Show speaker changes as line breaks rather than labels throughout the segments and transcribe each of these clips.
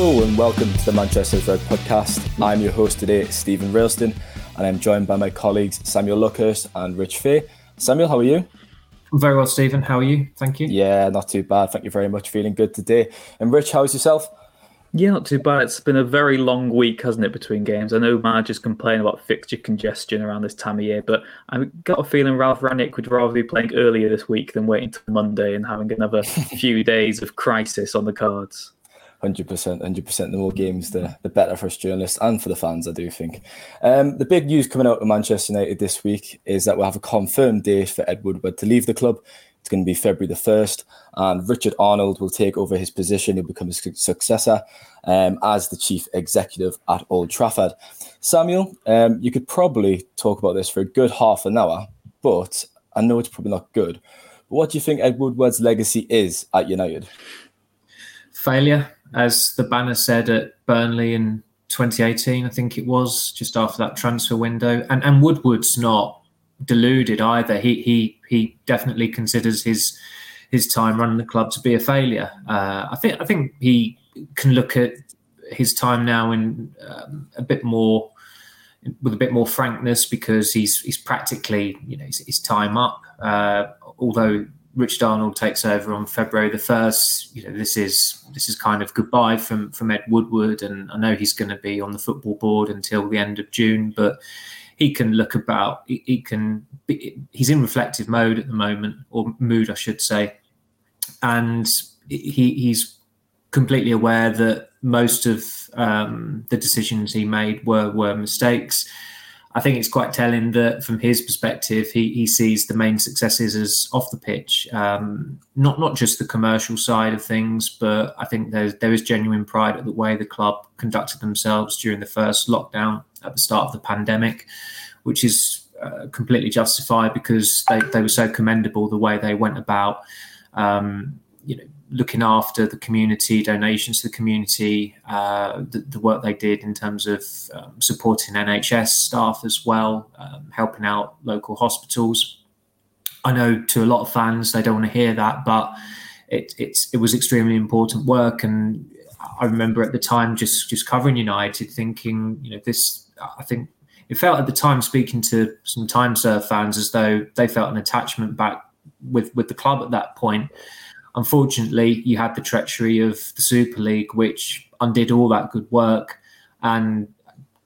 Hello and welcome to the Manchester Road podcast. I'm your host today, Stephen Railston, and I'm joined by my colleagues Samuel Luckhurst and Rich Fay. Samuel, how are you?
I'm very well, Stephen. How are you? Thank you.
Yeah, not too bad. Thank you very much. Feeling good today. And Rich, how's yourself?
Yeah, not too bad. It's been a very long week, hasn't it, between games? I know managers complain about fixture congestion around this time of year, but I've got a feeling Ralph Rangnick would rather be playing earlier this week than waiting until Monday and having another few days of crisis on the cards.
Hundred percent, hundred percent. The more games, the the better for us journalists and for the fans. I do think. Um, the big news coming out of Manchester United this week is that we'll have a confirmed date for Ed Woodward to leave the club. It's going to be February the first, and Richard Arnold will take over his position. He'll become his successor um, as the chief executive at Old Trafford. Samuel, um, you could probably talk about this for a good half an hour, but I know it's probably not good. What do you think Ed Woodward's legacy is at United?
Failure as the banner said at Burnley in 2018, I think it was, just after that transfer window. And and Woodward's not deluded either. He he he definitely considers his his time running the club to be a failure. Uh, I think I think he can look at his time now in um, a bit more with a bit more frankness because he's he's practically you know his, his time up. Uh, although Richard Arnold takes over on February the first. You know, this is this is kind of goodbye from from Ed Woodward, and I know he's going to be on the football board until the end of June, but he can look about. He, he can. Be, he's in reflective mode at the moment, or mood, I should say, and he he's completely aware that most of um, the decisions he made were were mistakes I think it's quite telling that from his perspective, he, he sees the main successes as off the pitch, um, not not just the commercial side of things, but I think there's there is genuine pride at the way the club conducted themselves during the first lockdown at the start of the pandemic, which is uh, completely justified because they, they were so commendable the way they went about, um, you know, looking after the community, donations to the community, uh, the, the, work they did in terms of um, supporting NHS staff as well, um, helping out local hospitals. I know to a lot of fans they don't want to hear that, but it, it's it was extremely important work, and I remember at the time just just covering United, thinking, you know, this. I think it felt at the time speaking to some time serve fans as though they felt an attachment back with with the club at that point Unfortunately, you had the treachery of the Super League, which undid all that good work. And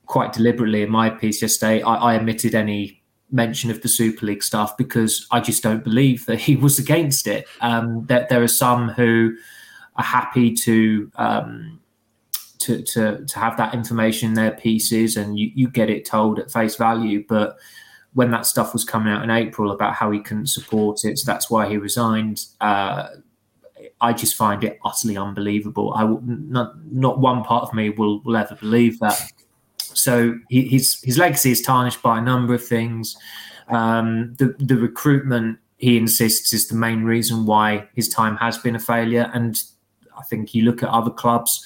quite deliberately, in my piece yesterday, I, I omitted any mention of the Super League stuff because I just don't believe that he was against it. Um, that there are some who are happy to, um, to to to have that information in their pieces, and you, you get it told at face value. But when that stuff was coming out in April about how he couldn't support it, so that's why he resigned. Uh, I just find it utterly unbelievable. I not not one part of me will will ever believe that. So he, his his legacy is tarnished by a number of things. Um, the the recruitment he insists is the main reason why his time has been a failure. And I think you look at other clubs.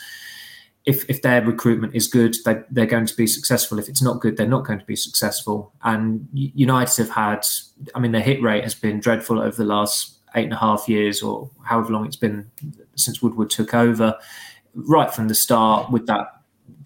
If, if their recruitment is good, they, they're going to be successful. If it's not good, they're not going to be successful. And United have had, I mean, their hit rate has been dreadful over the last eight and a half years or however long it's been since Woodward took over, right from the start with that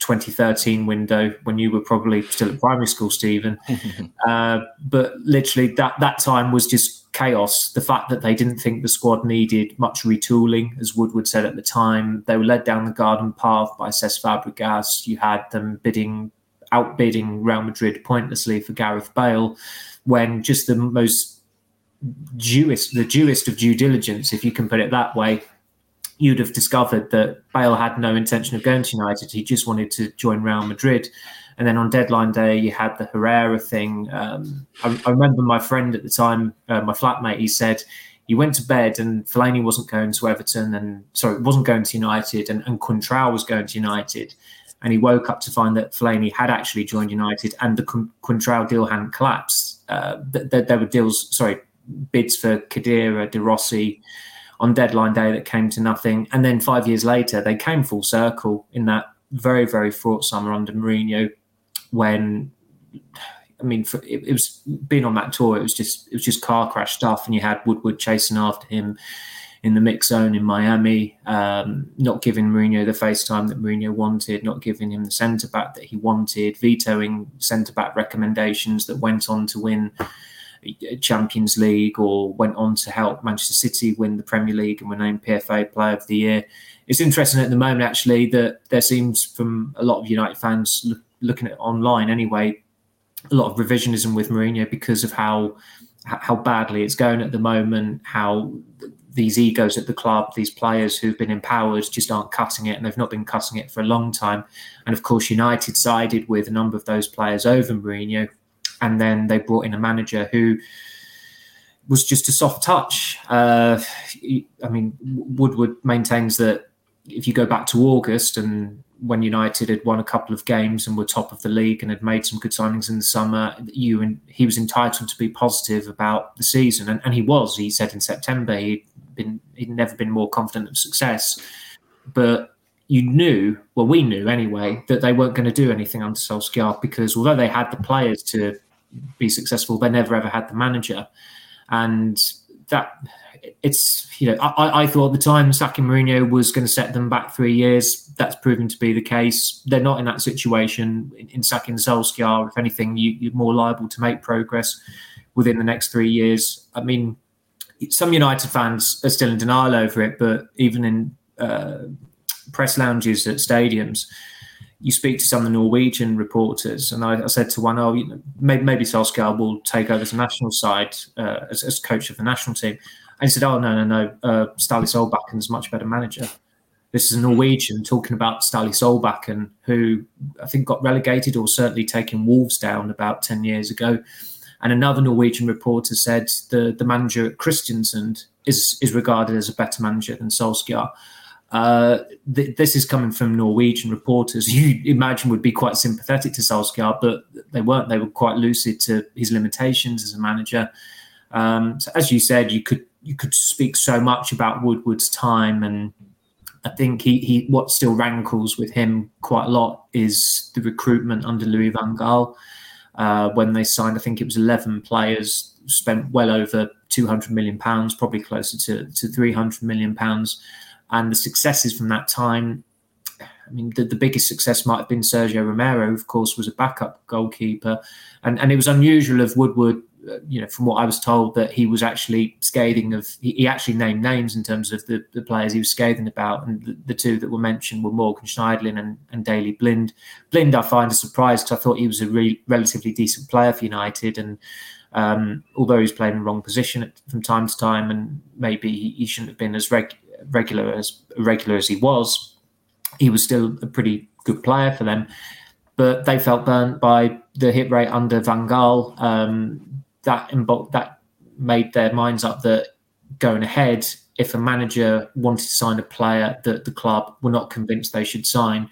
2013 window when you were probably still at primary school, Stephen. uh, but literally, that that time was just chaos. The fact that they didn't think the squad needed much retooling, as Woodward said at the time, they were led down the garden path by Cesc Fabregas. You had them bidding, outbidding Real Madrid pointlessly for Gareth Bale, when just the most dewest, the dewest of due diligence, if you can put it that way, you'd have discovered that Bale had no intention of going to United. He just wanted to join Real Madrid. And then on deadline day, you had the Herrera thing. Um, I, I, remember my friend at the time, uh, my flatmate, he said he went to bed and Fellaini wasn't going to Everton and sorry, wasn't going to United and, and Coentrao was going to United. And he woke up to find that Fellaini had actually joined United and the Coentrao deal hadn't collapsed. Uh, there, there were deals, sorry, bids for Khedira, De Rossi on deadline day that came to nothing. And then five years later, they came full circle in that very, very fraught summer under Mourinho when I mean, for, it, it, was being on that tour. It was just it was just car crash stuff, and you had Woodward chasing after him in the mix zone in Miami, um, not giving Mourinho the face time that Mourinho wanted, not giving him the centre back that he wanted, vetoing centre back recommendations that went on to win Uh, Champions League or went on to help Manchester City win the Premier League and were named PFA Player of the Year. It's interesting at the moment, actually, that there seems from a lot of United fans look, looking at online anyway, a lot of revisionism with Mourinho because of how how badly it's going at the moment, how these egos at the club, these players who've been empowered just aren't cutting it, and they've not been cutting it for a long time. And of course, United sided with a number of those players over Mourinho, and then they brought in a manager who was just a soft touch. Uh, I mean, Woodward maintains that if you go back to August and when United had won a couple of games and were top of the league and had made some good signings in the summer, you and he was entitled to be positive about the season, and, and he was. He said in September he'd been he'd never been more confident of success, but you knew, well, we knew anyway, that they weren't going to do anything under Solskjaer because although they had the players to be successful, they never ever had the manager, and that it's you know I, I thought at the time sacking Mourinho was going to set them back three years. That's proven to be the case. They're not in that situation in, in sacking Solskjaer. If anything, you, you're more liable to make progress within the next three years. I mean, some United fans are still in denial over it, but even in uh, press lounges at stadiums, you speak to some of the Norwegian reporters, and I, I said to one, "Oh, you know, maybe, maybe Solskjaer will take over the national side uh, as, as, coach of the national team." And he said, "Oh no, no, no, uh, Solbakken a much better manager." This is a Norwegian talking about Ståle Solbakken, who I think got relegated or certainly taken Wolves down about ten years ago. And another Norwegian reporter said the the manager at Kristiansund is is regarded as a better manager than Solskjaer. Uh, th- this is coming from Norwegian reporters you imagine would be quite sympathetic to Solskjaer, but they weren't. They were quite lucid to his limitations as a manager. Um, so as you said, you could you could speak so much about Woodward's time, and I think he, he what still rankles with him quite a lot is the recruitment under Louis Van Gaal. Uh, when they signed, I think it was eleven players, spent well over two hundred million pounds, probably closer to to three hundred million pounds and the successes from that time. I mean, the, the biggest success might have been Sergio Romero, of course, was a backup goalkeeper, and and it was unusual of Woodward. Uh, you know, from what I was told, that he was actually scathing of. He, he actually named names in terms of the, the players he was scathing about, and the, the two that were mentioned were Morgan Schneiderlin and, and Daley Blind. Blind, I find a surprise because I thought he was a re- relatively decent player for United, and um, although he's playing in the wrong position from time to time, and maybe he, he shouldn't have been as reg- regular as regular as he was, he was still a pretty good player for them. But they felt burnt by the hit rate under Van Gaal. Um, that that made their minds up that going ahead, if a manager wanted to sign a player that the club were not convinced they should sign,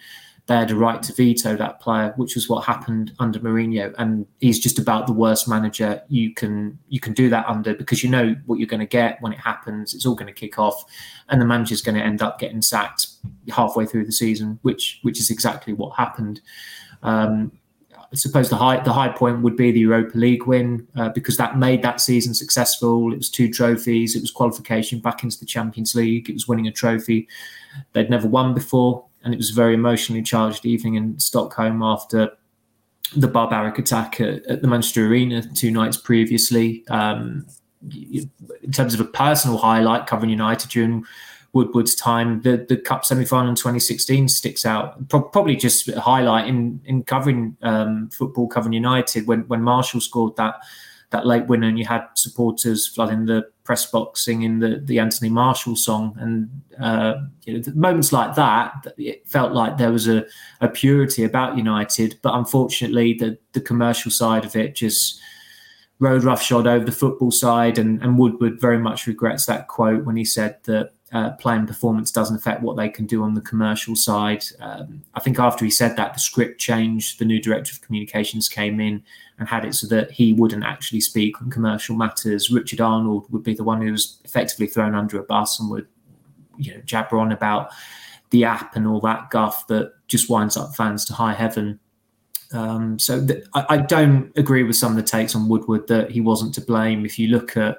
they had a right to veto that player, which was what happened under Mourinho. And he's just about the worst manager you can you can do that under because you know what you're going to get when it happens. It's all going to kick off, and the manager's going to end up getting sacked halfway through the season, which which is exactly what happened. Um, I suppose the high the high point would be the Europa League win uh, because that made that season successful. It was two trophies. It was qualification back into the Champions League. It was winning a trophy they'd never won before and it was a very emotionally charged evening in Stockholm after the barbaric attack at, at the Manchester Arena two nights previously. Um, in terms of a personal highlight covering United during Woodward's time, the, the Cup semi final in 2016 sticks out. Pro- probably just a highlight in, in covering um, football, covering United when, when Martial scored that that late winner, and you had supporters flooding the press box singing the the Anthony Martial song, and uh, you know, moments like that, it felt like there was a, a purity about United, but unfortunately, the the commercial side of it just rode roughshod over the football side, and, and Woodward very much regrets that quote when he said that uh, playing performance doesn't affect what they can do on the commercial side. Um, I think after he said that, the script changed. The new director of communications came in and had it so that he wouldn't actually speak on commercial matters. Richard Arnold would be the one who was effectively thrown under a bus and would, you know, jabber on about the app and all that guff that just winds up fans to high heaven. Um, so th- I, I, don't agree with some of the takes on Woodward that he wasn't to blame. If you look at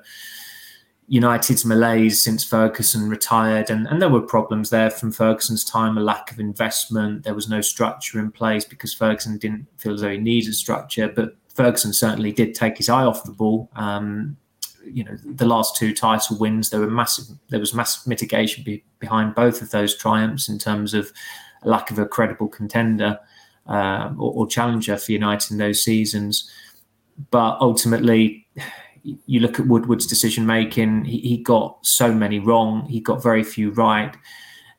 United's malaise since Ferguson retired, and, and there were problems there from Ferguson's time, a lack of investment. There was no structure in place because Ferguson didn't feel as though he needed structure. But Ferguson certainly did take his eye off the ball. Um, you know, the last two title wins, there were massive. There was massive mitigation be, behind both of those triumphs in terms of a lack of a credible contender uh, or, or challenger for United in those seasons. But ultimately, you look at Woodward's decision making, he, he, got so many wrong. He got very few right.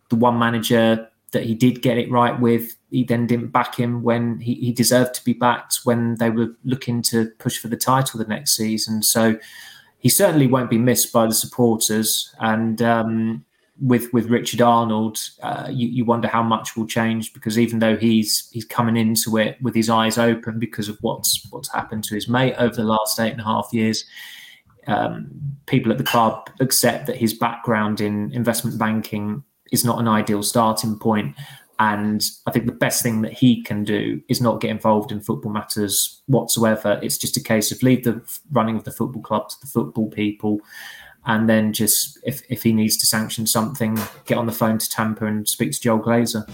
The one manager that he did get it right with, he then didn't back him when he, he deserved to be backed when they were looking to push for the title the next season. So he certainly won't be missed by the supporters. And um, with with Richard Arnold, uh, you, you wonder how much will change because even though he's he's coming into it with his eyes open because of what's what's happened to his mate over the last eight and a half years, um, people at the club accept that his background in investment banking is not an ideal starting point. And I think the best thing that he can do is not get involved in football matters whatsoever. It's just a case of leave the running of the football club to the football people and then just if, if he needs to sanction something, get on the phone to Tampa and speak to Joel Glazer.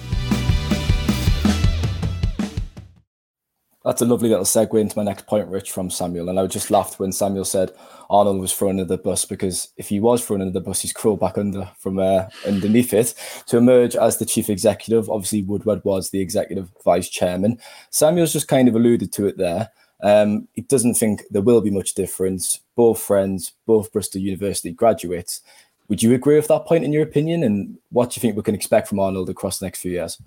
That's a lovely little segue into my next point, Rich, from Samuel. And I just laughed when Samuel said Arnold was thrown under the bus because if he was thrown under the bus, he's crawled back under from uh, underneath it to emerge as the chief executive. Obviously, Woodward was the executive vice chairman. Samuel's just kind of alluded to it there. Um, he doesn't think there will be much difference. Both friends, both Bristol University graduates. Would you agree with that point in your opinion? And what do you think we can expect from Arnold across the next few years?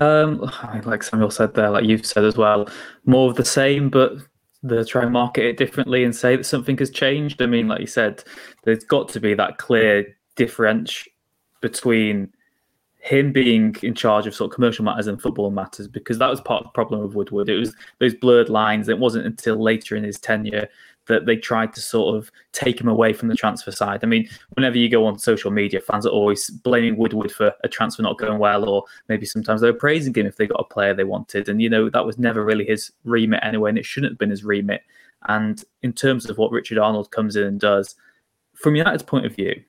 Um, like Samuel said there, like you've said as well, more of the same, but they try and market it differently and say that something has changed. I mean, like you said, there's got to be that clear difference between him being in charge of sort of commercial matters and football matters because that was part of the problem of Woodward. It was those blurred lines. It wasn't until later in his tenure that they tried to sort of take him away from the transfer side. I mean, whenever you go on social media, fans are always blaming Woodward for a transfer not going well, or maybe sometimes they were praising him if they got a player they wanted. And, you know, that was never really his remit anyway, and it shouldn't have been his remit. And in terms of what Richard Arnold comes in and does, from United's point of view,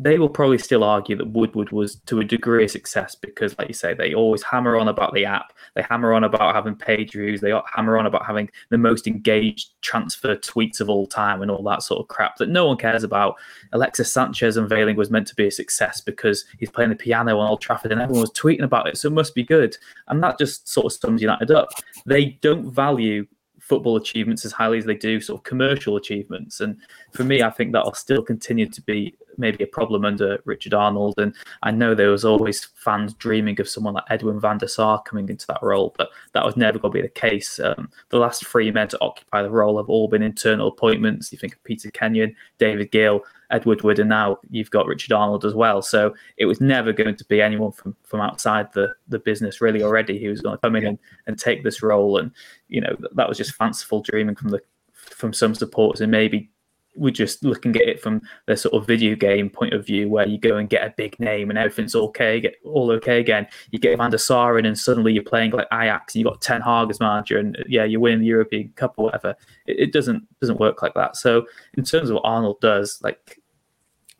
they will probably still argue that Woodward was to a degree a success because, like you say, they always hammer on about the app. They hammer on about having page views. They hammer on about having the most engaged transfer tweets of all time and all that sort of crap that no one cares about. Alexis Sanchez unveiling was meant to be a success because he's playing the piano on Old Trafford and everyone was tweeting about it, so it must be good. And that just sort of sums United up. They don't value football achievements as highly as they do sort of commercial achievements. And for me, I think that'll still continue to be maybe a problem under Richard Arnold. And I know there was always fans dreaming of someone like Edwin van der Sar coming into that role, but that was never going to be the case. Um, the last three men to occupy the role have all been internal appointments. You think of Peter Kenyon, David Gill, Ed Woodward, and now you've got Richard Arnold as well. So it was never going to be anyone from from outside the the business really already who was going to come in and, and take this role. And you know that was just fanciful dreaming from the from some supporters and maybe we're just looking at it from the sort of video game point of view, where you go and get a big name and everything's okay, get all okay again. You get Van der Sar in, and suddenly you're playing like Ajax, and you've got Ten Hag as manager, and uh, yeah, you're winning the European Cup or whatever. It, it doesn't doesn't work like that. So in terms of what Arnold does, like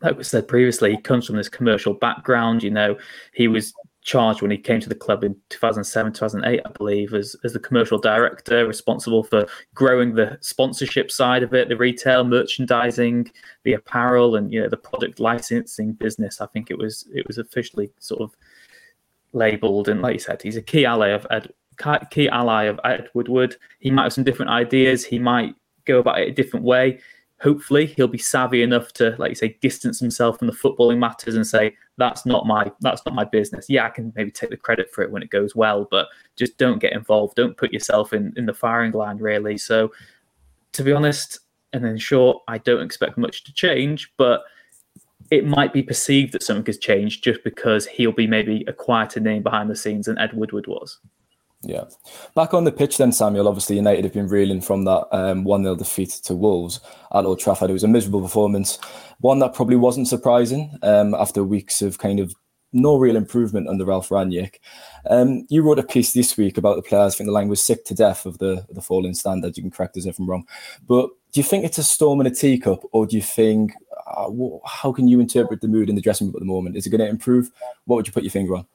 like we said previously, he comes from this commercial background. You know, he was charged when he came to the club in 2007, 2008, I believe, as, as the commercial director, responsible for growing the sponsorship side of it, the retail merchandising, the apparel, and you know the product licensing business. I think it was it was officially sort of labelled, and like you said, he's a key ally of Ed, key ally of Ed Woodward. He might have some different ideas. He might go about it a different way. Hopefully, he'll be savvy enough to, like you say, distance himself from the footballing matters and say, "That's not my that's not my business." Yeah, I can maybe take the credit for it when it goes well, but just don't get involved. Don't put yourself in in the firing line, really. So, to be honest, and in short, I don't expect much to change, but it might be perceived that something has changed just because he'll be maybe a quieter name behind the scenes than Ed Woodward was.
Yeah. Back on the pitch then, Samuel, obviously United have been reeling from that um, 1 0 defeat to Wolves at Old Trafford. It was a miserable performance, one that probably wasn't surprising um, after weeks of kind of no real improvement under Ralph Rangnick. Um, you wrote a piece this week about the players. I think the line was sick to death of the the falling standard. You can correct us if I'm wrong. But do you think it's a storm in a teacup, or do you think, uh, how can you interpret the mood in the dressing room at the moment? Is it going to improve? What would you put your finger on?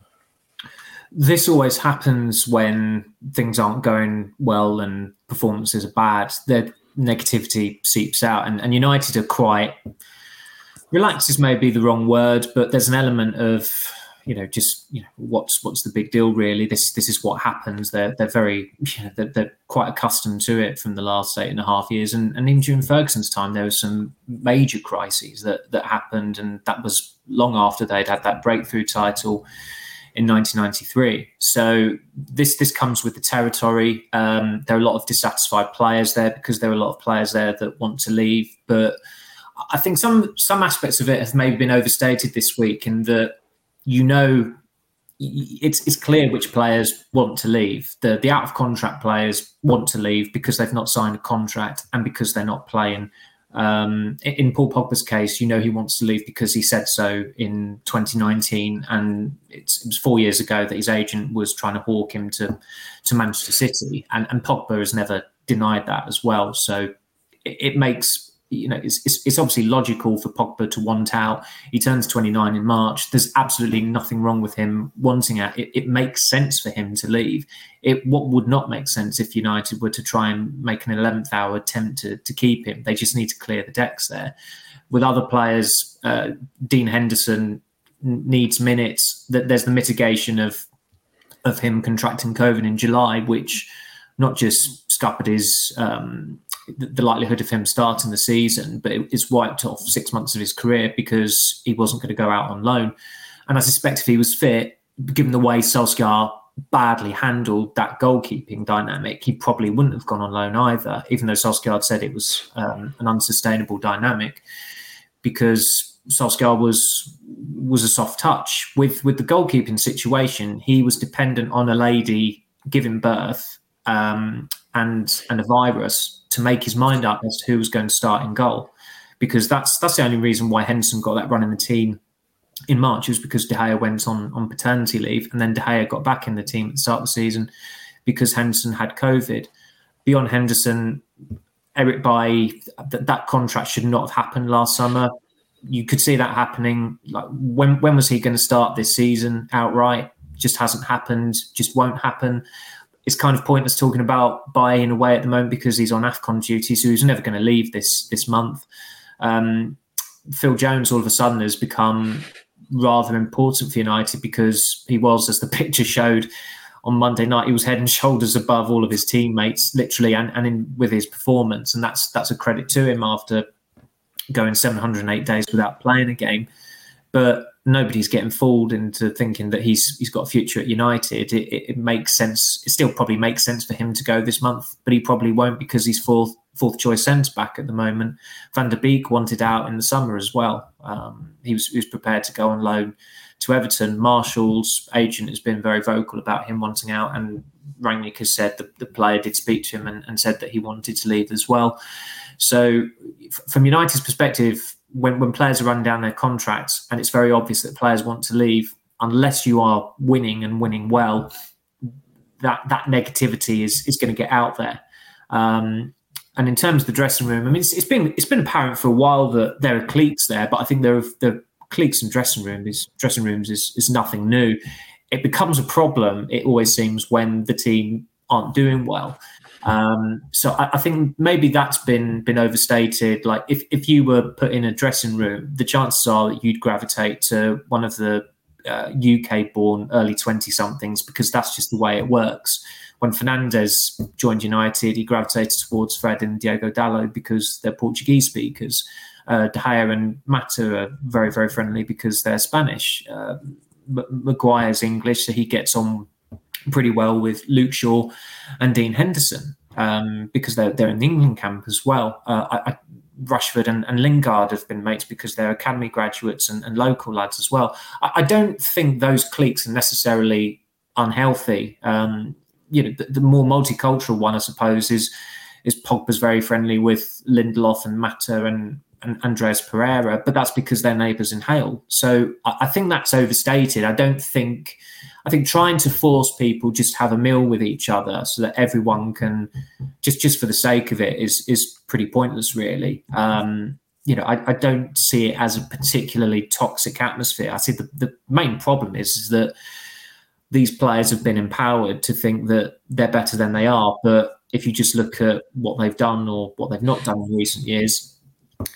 This always happens when things aren't going well and performances are bad. The negativity seeps out, and, and United are quite relaxed. Is maybe the wrong word, but there's an element of you know just you know what's what's the big deal really. This this is what happens. They're they're very you know, they're, they're quite accustomed to it from the last eight and a half years, and, and even during Ferguson's time, there was some major crises that that happened, and that was long after they'd had that breakthrough title in 1993. So this this comes with the territory. Um, there are a lot of dissatisfied players there because there are a lot of players there that want to leave. But I think some some aspects of it have maybe been overstated this week, in that you know it's it's clear which players want to leave. The the out of contract players want to leave because they've not signed a contract and because they're not playing um, in Paul Pogba's case, you know he wants to leave because he said so in 2019, and it was four years ago that his agent was trying to hawk him to to Manchester City, and, and Pogba has never denied that as well. So it, it makes you know, it's, it's, it's, obviously logical for Pogba to want out. He turns 29 in March. There's absolutely nothing wrong with him wanting out. It, it, makes sense for him to leave. It what would not make sense if United were to try and make an 11th hour attempt to, to keep him. They just need to clear the decks there. With other players, uh, Dean Henderson needs minutes. That there's the mitigation of of him contracting COVID in July, which not just scuppered his um, the likelihood of him starting the season, but it's wiped off six months of his career because he wasn't going to go out on loan. And I suspect if he was fit, given the way Solskjaer badly handled that goalkeeping dynamic, he probably wouldn't have gone on loan either, even though Solskjaer said it was um, an unsustainable dynamic because Solskjaer was was a soft touch. With with the goalkeeping situation, he was dependent on a lady giving birth um, and and a virus to make his mind up as to who was going to start in goal, because that's that's the only reason why Henderson got that run in the team in March was because De Gea went on on paternity leave, and then De Gea got back in the team at the start of the season because Henderson had COVID. Beyond Henderson, Eric Bailly, that, that contract should not have happened last summer. You could see that happening. Like when when was he going to start this season outright? Just hasn't happened. Just won't happen it's kind of pointless talking about Bailly in a way at the moment because he's on AFCON duty, so he's never going to leave this this month. Um, Phil Jones all of a sudden has become rather important for United because he was, as the picture showed on Monday night, he was head and shoulders above all of his teammates, literally, and, and in, with his performance, and that's that's a credit to him after going 708 days without playing a game. But nobody's getting fooled into thinking that he's he's got a future at United. It, it, it, makes sense. It still probably makes sense for him to go this month, but he probably won't because he's fourth fourth choice centre back at the moment. Van der Beek wanted out in the summer as well. Um, he was he was prepared to go on loan to Everton. Martial's agent has been very vocal about him wanting out, and Rangnick has said that the player did speak to him and, and said that he wanted to leave as well. So, from United's perspective, when, when players are running down their contracts and it's very obvious that players want to leave, unless you are winning and winning well, that that negativity is is going to get out there. Um, and in terms of the dressing room, I mean, it's, it's been it's been apparent for a while that there are cliques there, but I think there are the cliques in dressing rooms dressing rooms is is nothing new. It becomes a problem. It always seems when the team aren't doing well. Um, so I, I, think maybe that's been been overstated. Like if, if you were put in a dressing room, the chances are that you'd gravitate to one of the uh, UK born early 20 somethings because that's just the way it works. when Fernandes joined United, he gravitated towards Fred and Diego Dalot because they're Portuguese speakers. Uh, De Gea and Mata are very, very friendly because they're Spanish. Uh, Maguire's English, so he gets on pretty well with Luke Shaw and Dean Henderson um, because they're, they're in the England camp as well. Uh, I, I, Rashford and, and, Lingard have been mates because they're academy graduates and, and local lads as well. I, I, don't think those cliques are necessarily unhealthy. Um, you know, the, the, more multicultural one, I suppose, is is Pogba's very friendly with Lindelof and Mata and, and Andreas Pereira, but that's because they're neighbours in Hale. So I, I think that's overstated. I don't think. I think trying to force people just have a meal with each other so that everyone can just just for the sake of it is is pretty pointless, really. Um, you know, I, I, don't see it as a particularly toxic atmosphere. I see the, the main problem is, is that these players have been empowered to think that they're better than they are. But if you just look at what they've done or what they've not done in recent years,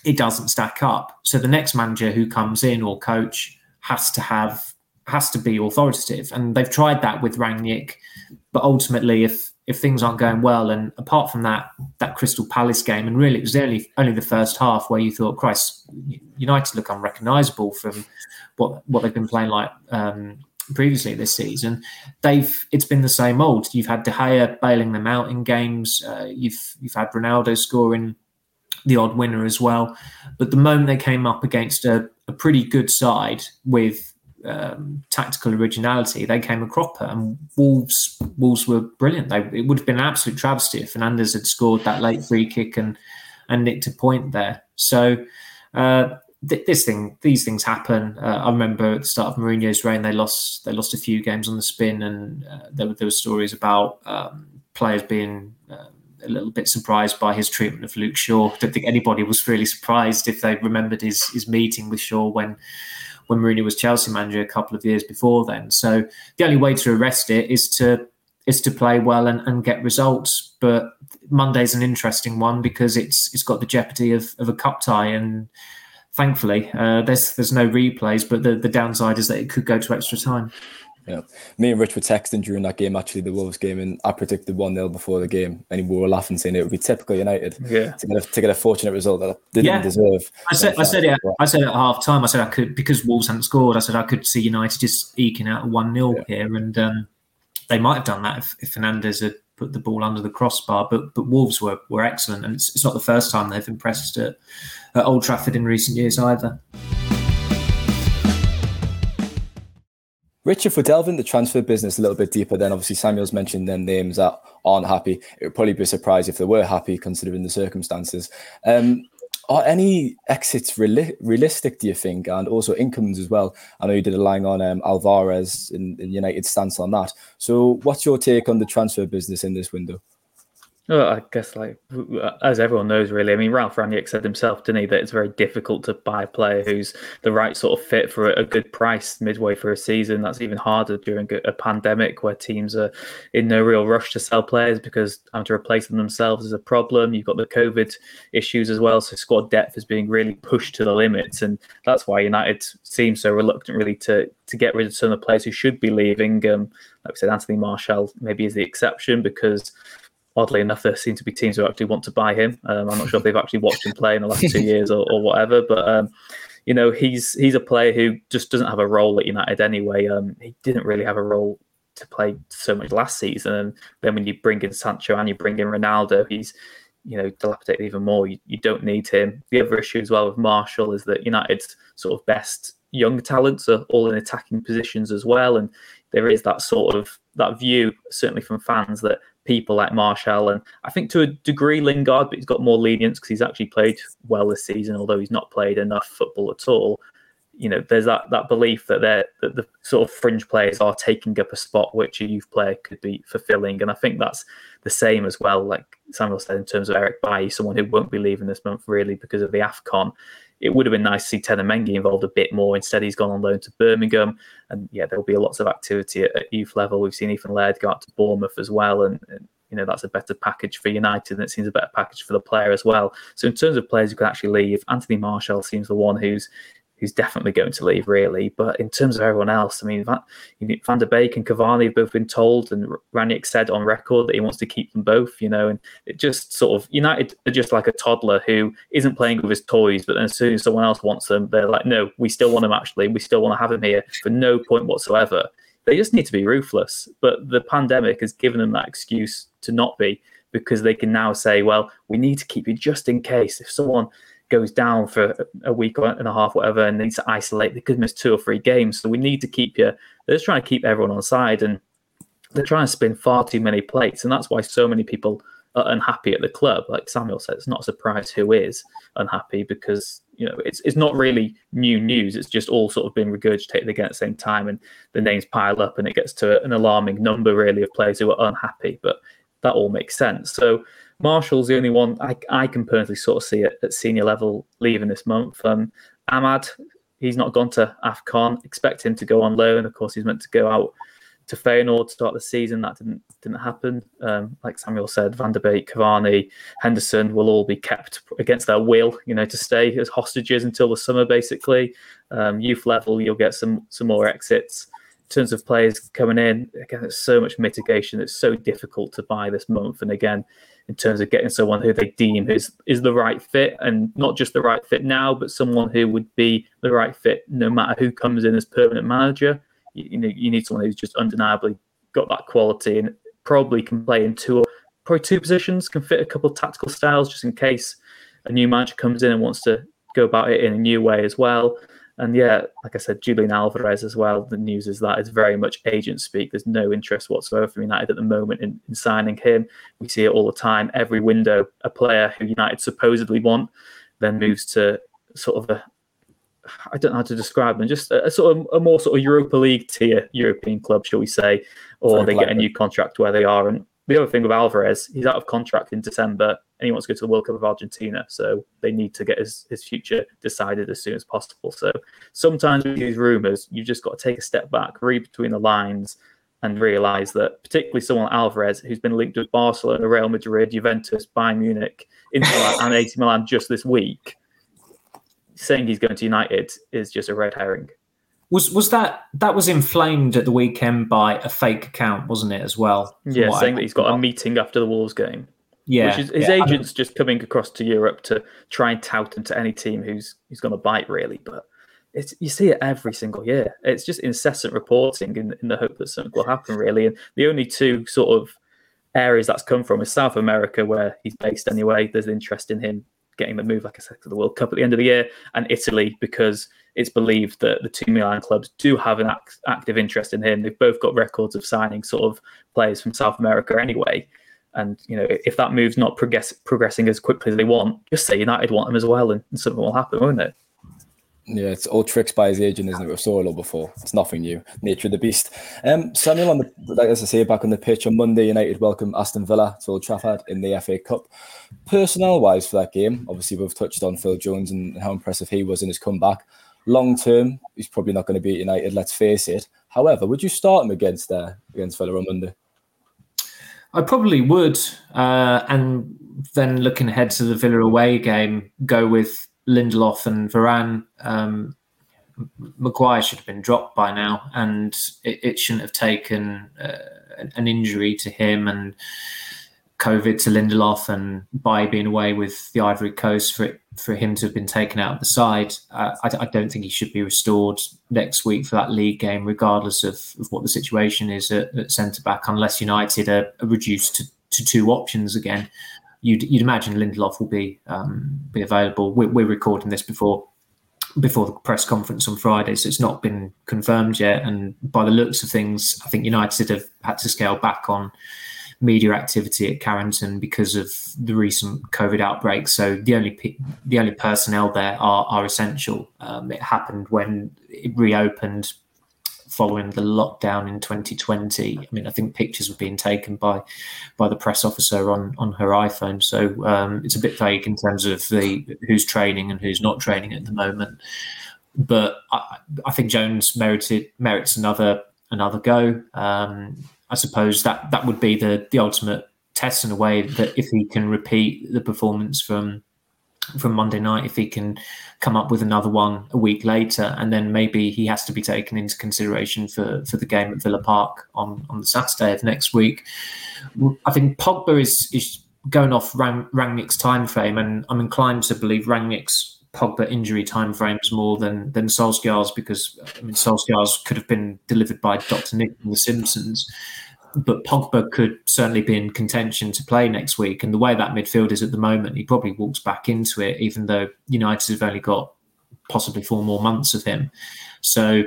it doesn't stack up. So the next manager who comes in or coach has to have has to be authoritative. And they've tried that with Rangnick, but ultimately, if if things aren't going well, and apart from that that Crystal Palace game, and really it was only only the first half where you thought, Christ, United look unrecognisable from what what they've been playing like um, previously this season. They've it's been the same old. You've had De Gea bailing them out in games. Uh, you've you've had Ronaldo scoring the odd winner as well. But the moment they came up against a, a pretty good side with um, tactical originality, they came a cropper. And Wolves Wolves were brilliant. They, it would have been an absolute travesty if Fernandes had scored that late free kick and and nicked a point there. So uh, th- this thing, these things happen. Uh, I remember at the start of Mourinho's reign, they lost they lost a few games on the spin, and uh, there were there were stories about um, players being. A little bit surprised by his treatment of Luke Shaw. Don't think anybody was really surprised if they remembered his his meeting with Shaw when when Mourinho was Chelsea manager a couple of years before then. So the only way to arrest it is to is to play well and, and get results. But Monday's an interesting one because it's it's got the jeopardy of, of a cup tie and thankfully uh, there's there's no replays, but the, the downside is that it could go to extra time.
Yeah, me and Rich were texting during that game, actually the Wolves game, and I predicted one 0 before the game, and we were laughing saying it would be typical United.
Yeah,
to get a, to get a fortunate result that they didn't yeah. deserve.
I said, I said it. I said at half time. I said I could because Wolves hadn't scored. I said I could see United just eking out a one 0 yeah. here, and um, they might have done that if, if Fernandes had put the ball under the crossbar. But but Wolves were were excellent, and it's, it's not the first time they've impressed at, at Old Trafford in recent years either.
Richard, for delving the transfer business a little bit deeper, then obviously Samuel's mentioned them names that aren't happy. It would probably be a surprise if they were happy considering the circumstances. Um, are any exits reali- realistic, do you think? And also incomes as well. I know you did a line on um, Alvarez in, in United's stance on that. So, what's your take on the transfer business in this window?
Well, I guess, like as everyone knows, really. I mean, Ralph Rangnick said himself, didn't he, that it's very difficult to buy a player who's the right sort of fit for a, good price midway through a season. That's even harder during a, pandemic where teams are in no real rush to sell players because having to replace them themselves is a problem. You've got the COVID issues as well, so squad depth is being really pushed to the limits, and that's why United seems so reluctant, really, to to get rid of some of the players who should be leaving. Um, like we said, Anthony Martial maybe is the exception because oddly enough, there seem to be teams who actually want to buy him. Um, I'm not sure if they've actually watched him play in the last two years or, or whatever, but um, you know, he's he's a player who just doesn't have a role at United anyway. Um, he didn't really have a role to play so much last season, and then when you bring in Sancho and you bring in Ronaldo, he's you know dilapidated even more. You, you don't need him. The other issue as well with Martial is that United's sort of best young talents are all in attacking positions as well, and there is that sort of that view certainly from fans that people like Martial and I think to a degree Lingard, but he's got more lenience because he's actually played well this season, although he's not played enough football at all. You know, there's that that belief that they're that the sort of fringe players are taking up a spot which a youth player could be fulfilling, and I think that's the same as well. Like Samuel said, in terms of Eric Bailly, someone who won't be leaving this month really because of the Afcon it would have been nice to see Teden Mengi involved a bit more. Instead, he's gone on loan to Birmingham, and yeah, there'll be lots of activity at, at youth level. We've seen Ethan Laird go out to Bournemouth as well, and, and, you know that's a better package for United, and it seems a better package for the player as well. So in terms of players who could actually leave, Anthony Martial seems the one who's who's definitely going to leave, really. But in terms of everyone else, I mean, Van, Van der Beek and Cavani have both been told, and Rangnick said on record that he wants to keep them both, you know, and it just sort of, United are just like a toddler who isn't playing with his toys, but then as soon as someone else wants them, they're like, no, we still want him actually, we still want to have him here for no point whatsoever. They just need to be ruthless. But the pandemic has given them that excuse to not be because they can now say, well, we need to keep you just in case if someone goes down for a week and a half, whatever, and needs to isolate, they could miss two or three games. So we need to keep you. They're just trying to keep everyone on side, and they're trying to spin far too many plates, and that's why so many people are unhappy at the club. Like Samuel said, it's not a surprise who is unhappy because you know it's it's not really new news. It's just all sort of been regurgitated again at the same time, and the names pile up, and it gets to an alarming number really of players who are unhappy. But that all makes sense. So Martial's the only one I, I can personally sort of see at senior level leaving this month. Um, Amad, he's not gone to AFCON. Expect him to go on loan. Of course, he's meant to go out to Feyenoord to start the season. That didn't didn't happen. Um, like Samuel said, Van der Beek, Cavani, Henderson will all be kept against their will, you know, to stay as hostages until the summer. Basically, um, youth level, you'll get some some more exits terms of players coming in, again, there's so much mitigation. It's so difficult to buy this month. And again, in terms of getting someone who they deem is is the right fit, and not just the right fit now, but someone who would be the right fit no matter who comes in as permanent manager. You, you know, you need someone who's just undeniably got that quality and probably can play in two, probably two positions, can fit a couple of tactical styles just in case a new manager comes in and wants to go about it in a new way as well. And yeah, like I said, Julian Alvarez as well. The news is that it's very much agent speak. There's no interest whatsoever from United at the moment in, in, signing him. We see it all the time. Every window, a player who United supposedly want then moves to sort of a I don't know how to describe them, just a, a sort of a more sort of Europa League tier European club, shall we say, or they get a new contract where they are. And the other thing with Alvarez, he's out of contract in December and he wants to go to the World Cup of Argentina. So they need to get his, his future decided as soon as possible. So sometimes with these rumours, you've just got to take a step back, read between the lines, and realise that particularly someone like Alvarez, who's been linked with Barcelona, Real Madrid, Juventus, Bayern Munich, Inter and AC Milan just this week, saying he's going to United is just a red herring.
Was was that that was inflamed at the weekend by a fake account, wasn't it, as well?
Yeah, saying that he's got a meeting after the Wolves game. Yeah, which is his yeah, agents just coming across to Europe to try and tout him to any team who's who's going to bite, really. But it's you see it every single year. It's just incessant reporting in, in the hope that something will happen, really. And the only two sort of areas that's come from is South America, where he's based anyway. There's interest in him getting the move, like I said, to the World Cup at the end of the year, and Italy because it's believed that the two Milan clubs do have an act- active interest in him. They've both got records of signing sort of players from South America anyway. And you know, if that move's not progress- progressing as quickly as they want, just say United want them as well, and, and something will happen, won't it?
Yeah, it's all tricks by his agent, isn't it? We've saw it all before. It's nothing new. Nature of the beast. Um, Samuel, on the like as I say, back on the pitch on Monday, United welcome Aston Villa to Old Trafford in the FA Cup. Personnel wise for that game, obviously we've touched on Phil Jones and how impressive he was in his comeback. Long term, he's probably not going to be at United. Let's face it. However, would you start him against uh, against Villa on Monday?
I probably would, uh, and then looking ahead to the Villa away game, go with Lindelof and Varane, um, Maguire should have been dropped by now, and it, it shouldn't have taken uh, an injury to him and COVID to Lindelof and by being away with the Ivory Coast for it, for him to have been taken out of the side. Uh, I, I, don't think he should be restored next week for that league game, regardless of, of what the situation is at, at centre back, unless United are, are reduced to, to two options again you'd, you'd imagine Lindelof will be um, be available. We're, we're, recording this before before the press conference on Friday, so it's not been confirmed yet. And by the looks of things, I think United have had to scale back on media activity at Carrington because of the recent COVID outbreak. So the only the only personnel there are are essential. Um, it happened when it reopened following the lockdown in 2020. I mean, I think pictures were being taken by by the press officer on on her iPhone. So um, it's a bit vague in terms of the who's training and who's not training at the moment. But I, I think Jones merited merits another another go. Um, I suppose that that would be the the ultimate test in a way that if he can repeat the performance from from Monday night if he can come up with another one a week later, and then maybe he has to be taken into consideration for for the game at Villa Park on on the Saturday of next week. I think Pogba is is going off Rang, Rangnick's time frame, and I'm inclined to believe Rangnick's Pogba injury timeframes more than than Solskjaer's because I mean Solskjaer's could have been delivered by Dr. Nick from The Simpsons but Pogba could certainly be in contention to play next week. And the way that midfield is at the moment, he probably walks back into it, even though United have only got possibly four more months of him. So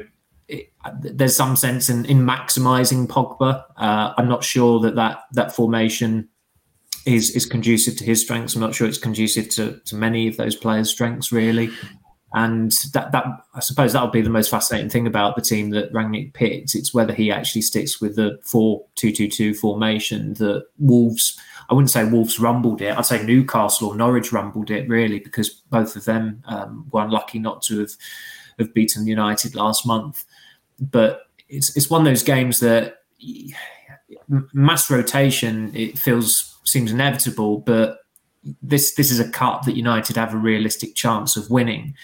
it, there's some sense in, in maximising Pogba. Uh, I'm not sure that, that that formation is is conducive to his strengths. I'm not sure it's conducive to, to many of those players' strengths, really. And that, that I suppose that'll be the most fascinating thing about the team that Rangnick picked. It's whether he actually sticks with the 4 2 2 2 formation that Wolves, I wouldn't say Wolves rumbled it, I'd say Newcastle or Norwich rumbled it, really, because both of them um, were unlucky not to have, have beaten United last month. But it's, it's one of those games that mass rotation, it feels seems inevitable, but this this is a cup that United have a realistic chance of winning,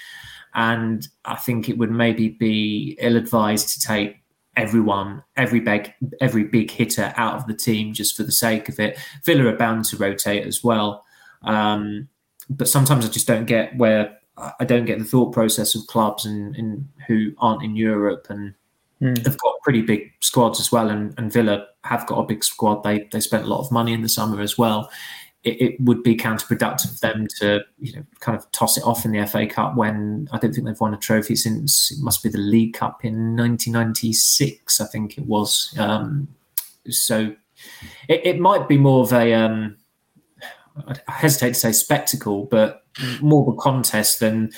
and I think it would maybe be ill advised to take everyone, every big every big hitter out of the team just for the sake of it. Villa are bound to rotate as well, um, but sometimes I just don't get where I don't get the thought process of clubs and, and who aren't in Europe and mm. have got pretty big squads as well. And, and Villa have got a big squad. They they spent a lot of money in the summer as well it, it, would be counterproductive for them to you know kind of toss it off in the FA Cup when I don't think they've won a trophy since it must be the League Cup in 1996 I think it was um, so it, it, might be more of a um, I hesitate to say spectacle but more of a contest than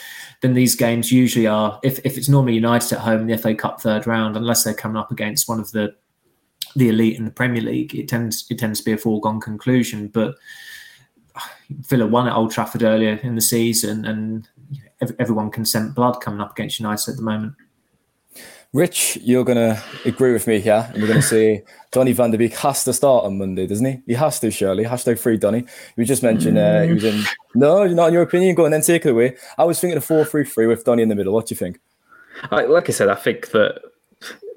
than these games usually are if, if it's normally United at home in the FA Cup third round unless they're coming up against one of the the elite in the Premier League it tends it tends to be a foregone conclusion but Villa won at Old Trafford earlier in the season, and everyone can scent blood coming up against United at the moment.
Rich, you're going to agree with me here, and we're going to say Donny van der Beek has to start on Monday, doesn't he? He has to, surely. Hashtag free Donny. You just mentioned uh, he was in. No, not in your opinion. Go and then take it away. I was thinking of 4 3 3 with Donny in the middle. What do you think?
Like I said, I think that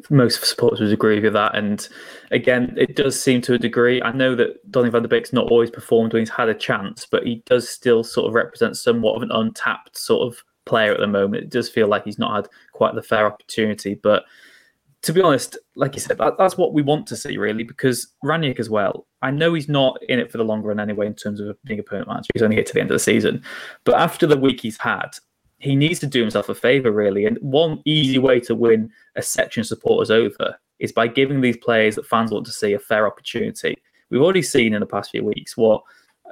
most supporters would agree with that. And again, it does seem to a degree. I know that Donny van der Beek's not always performed when he's had a chance, but he does still sort of represent somewhat of an untapped sort of player at the moment. It does feel like he's not had quite the fair opportunity. But to be honest, like you said, that, that's what we want to see, really, because Rangnick as well. I know he's not in it for the long run anyway in terms of being a permanent manager. He's only here to the end of the season. But after the week he's had, he needs to do himself a favour, really. And one easy way to win a section of supporters over is by giving these players that fans want to see a fair opportunity. We've already seen in the past few weeks what,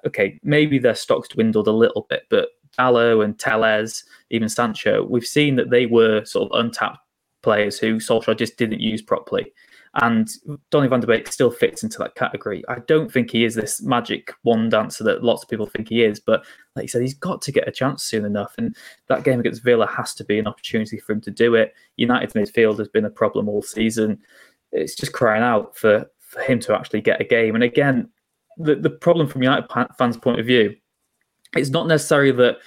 okay, maybe their stocks dwindled a little bit, but Dalot and Telles, even Sancho, we've seen that they were sort of untapped players who Solskjaer just didn't use properly. And Donny van der Beek still fits into that category. I don't think he is this magic one dancer that lots of people think he is, but like you said, he's got to get a chance soon enough. And that game against Villa has to be an opportunity for him to do it. United's midfield has been a problem all season. It's just crying out for, for him to actually get a game. And again, the, the problem from United fans' point of view, it's not necessarily that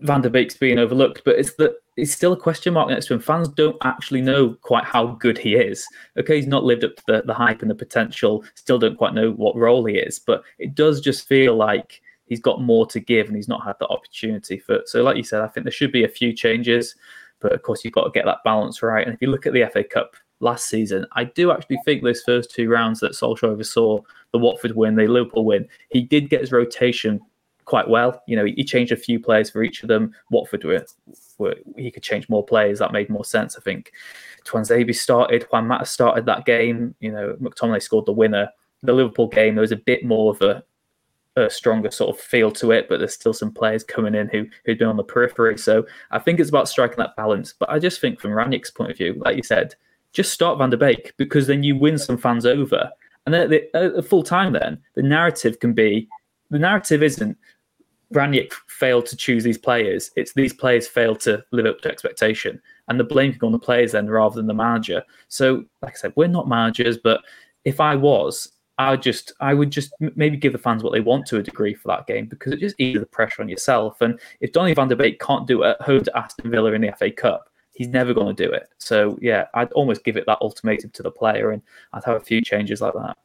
Van der Beek's being overlooked, but it's that it's still a question mark next to him. Fans don't actually know quite how good he is. Okay, he's not lived up to the, the hype and the potential, still don't quite know what role he is, but it does just feel like he's got more to give and he's not had the opportunity for so like you said, I think there should be a few changes, but of course you've got to get that balance right. And if you look at the FA Cup last season, I do actually think those first two rounds that Solskjaer oversaw, the Watford win, the Liverpool win, he did get his rotation quite well. You know, he, changed a few players for each of them. Watford were, were he could change more players. That made more sense, I think. Tuanzebe started, Juan Mata started that game. You know, McTominay scored the winner. The Liverpool game, there was a bit more of a, a stronger sort of feel to it, but there's still some players coming in who who'd been on the periphery. So I think it's about striking that balance. But I just think from Rangnick's point of view, like you said, just start Van der Beek because then you win some fans over. And then at the, at the full time, then the narrative can be the narrative isn't Rangnick failed to choose these players. It's these players failed to live up to expectation, and the blame can go on the players then rather than the manager. So, like I said, we're not managers, but if I was, I would just I would just maybe give the fans what they want to a degree for that game because it just eases the pressure on yourself. And if Donny van der Beek can't do it at home to Aston Villa in the FA Cup, he's never going to do it. So yeah, I'd almost give it that ultimatum to the player, and I'd have a few changes like that.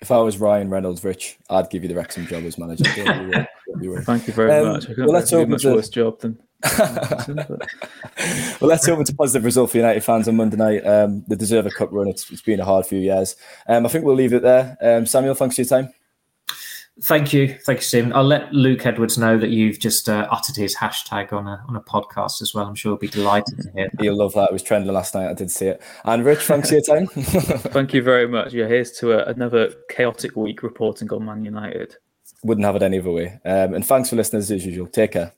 If I was Ryan Reynolds Rich, I'd give you the Wrexham job as manager.
Thank you very um, much. I well, let's hope much to... worse job than.
well, let's hope it's a positive result for United fans on Monday night. Um, they deserve a cup run. It's, it's been a hard few years. Um, I think we'll leave it there. Um, Samuel, thanks for your time.
Thank you, thank you, Stephen. I'll let Luke Edwards know that you've just uh, uttered his hashtag on a on a podcast as well. I'm sure he'll be delighted to hear. That.
He'll love that. It was trending last night. I did see it. And Rich, thanks for your time.
thank you very much. Yeah, here's to a, another chaotic week reporting on Man United.
Wouldn't have it any other way. Um, and thanks for listening as usual. Take care.